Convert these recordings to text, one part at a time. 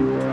Yeah.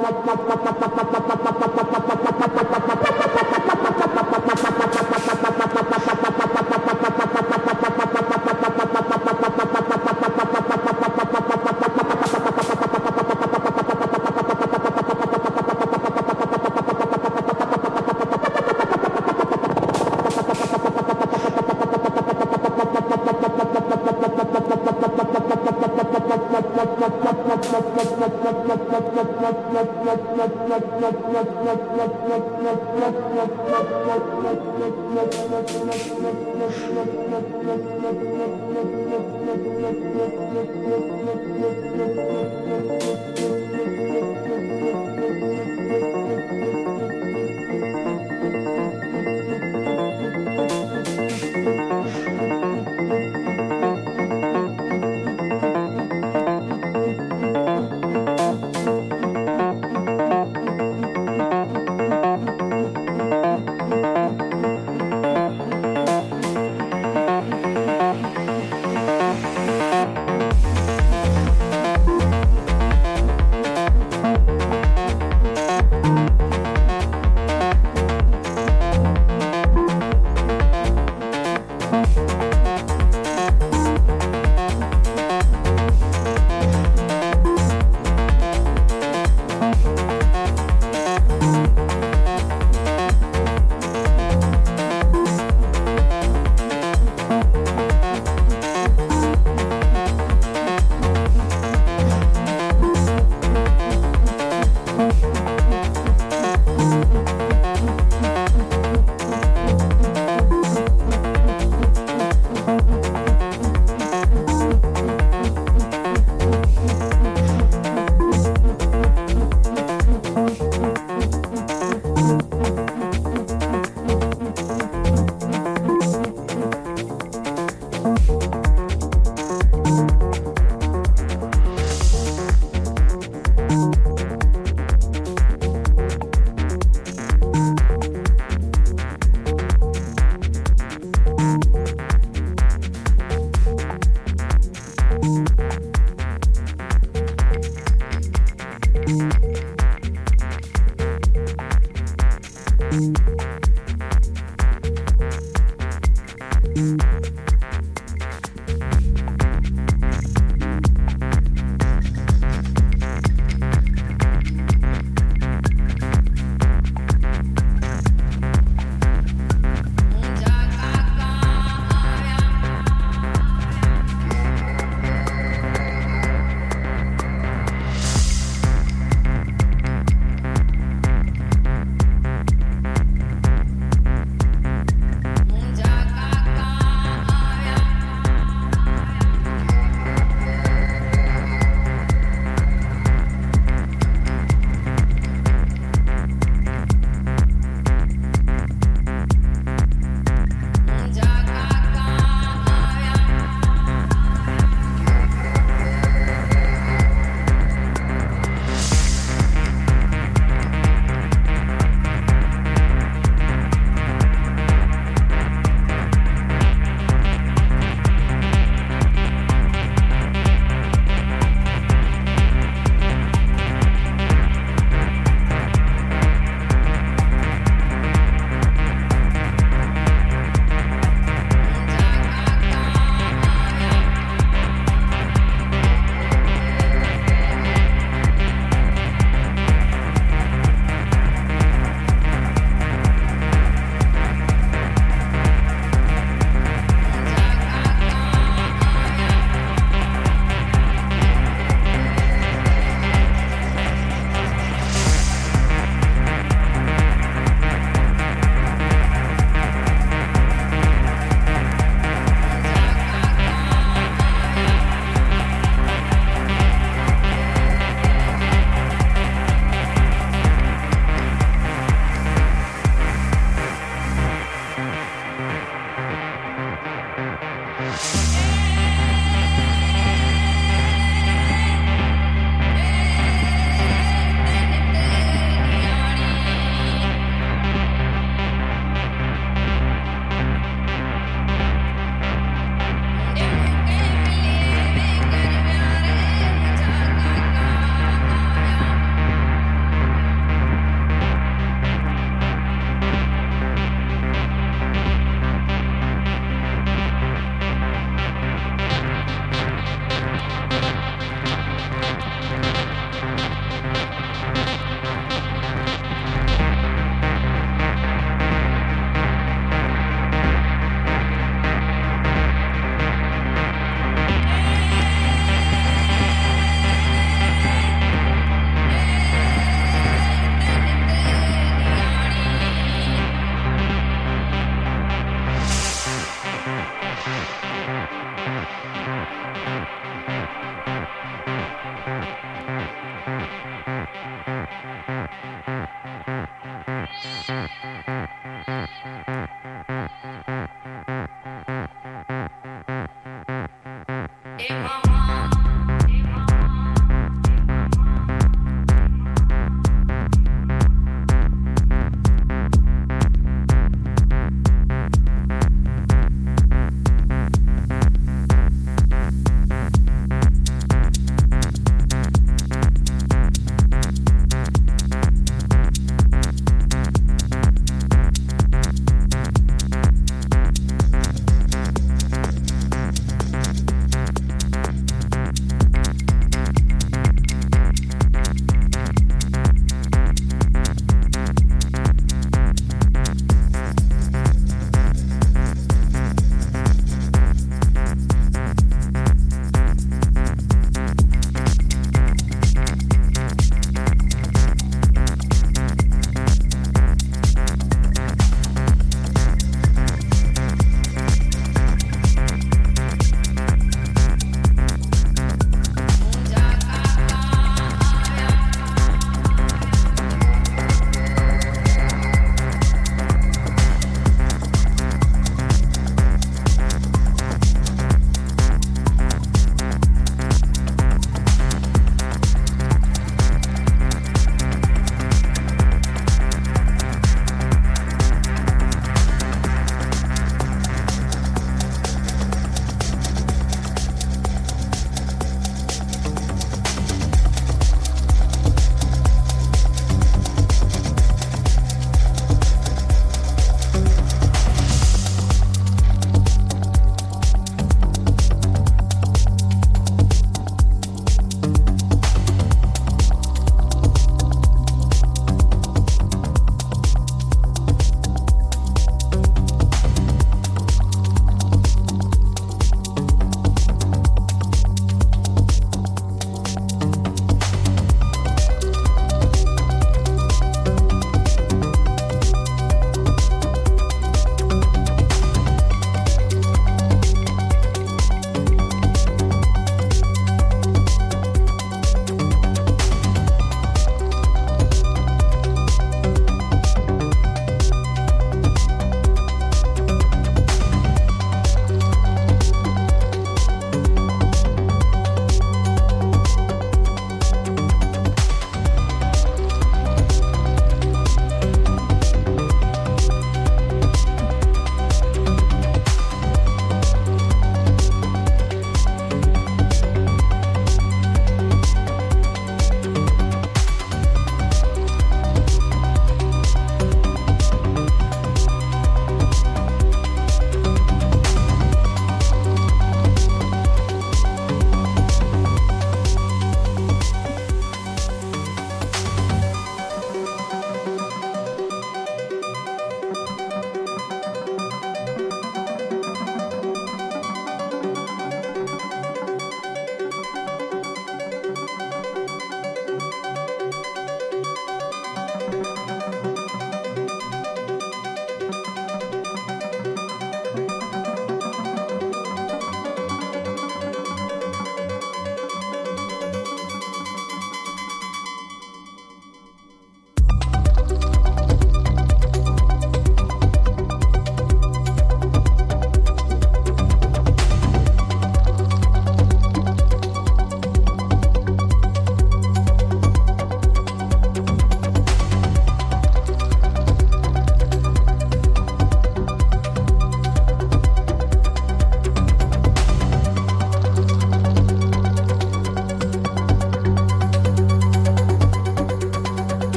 No, Thank you.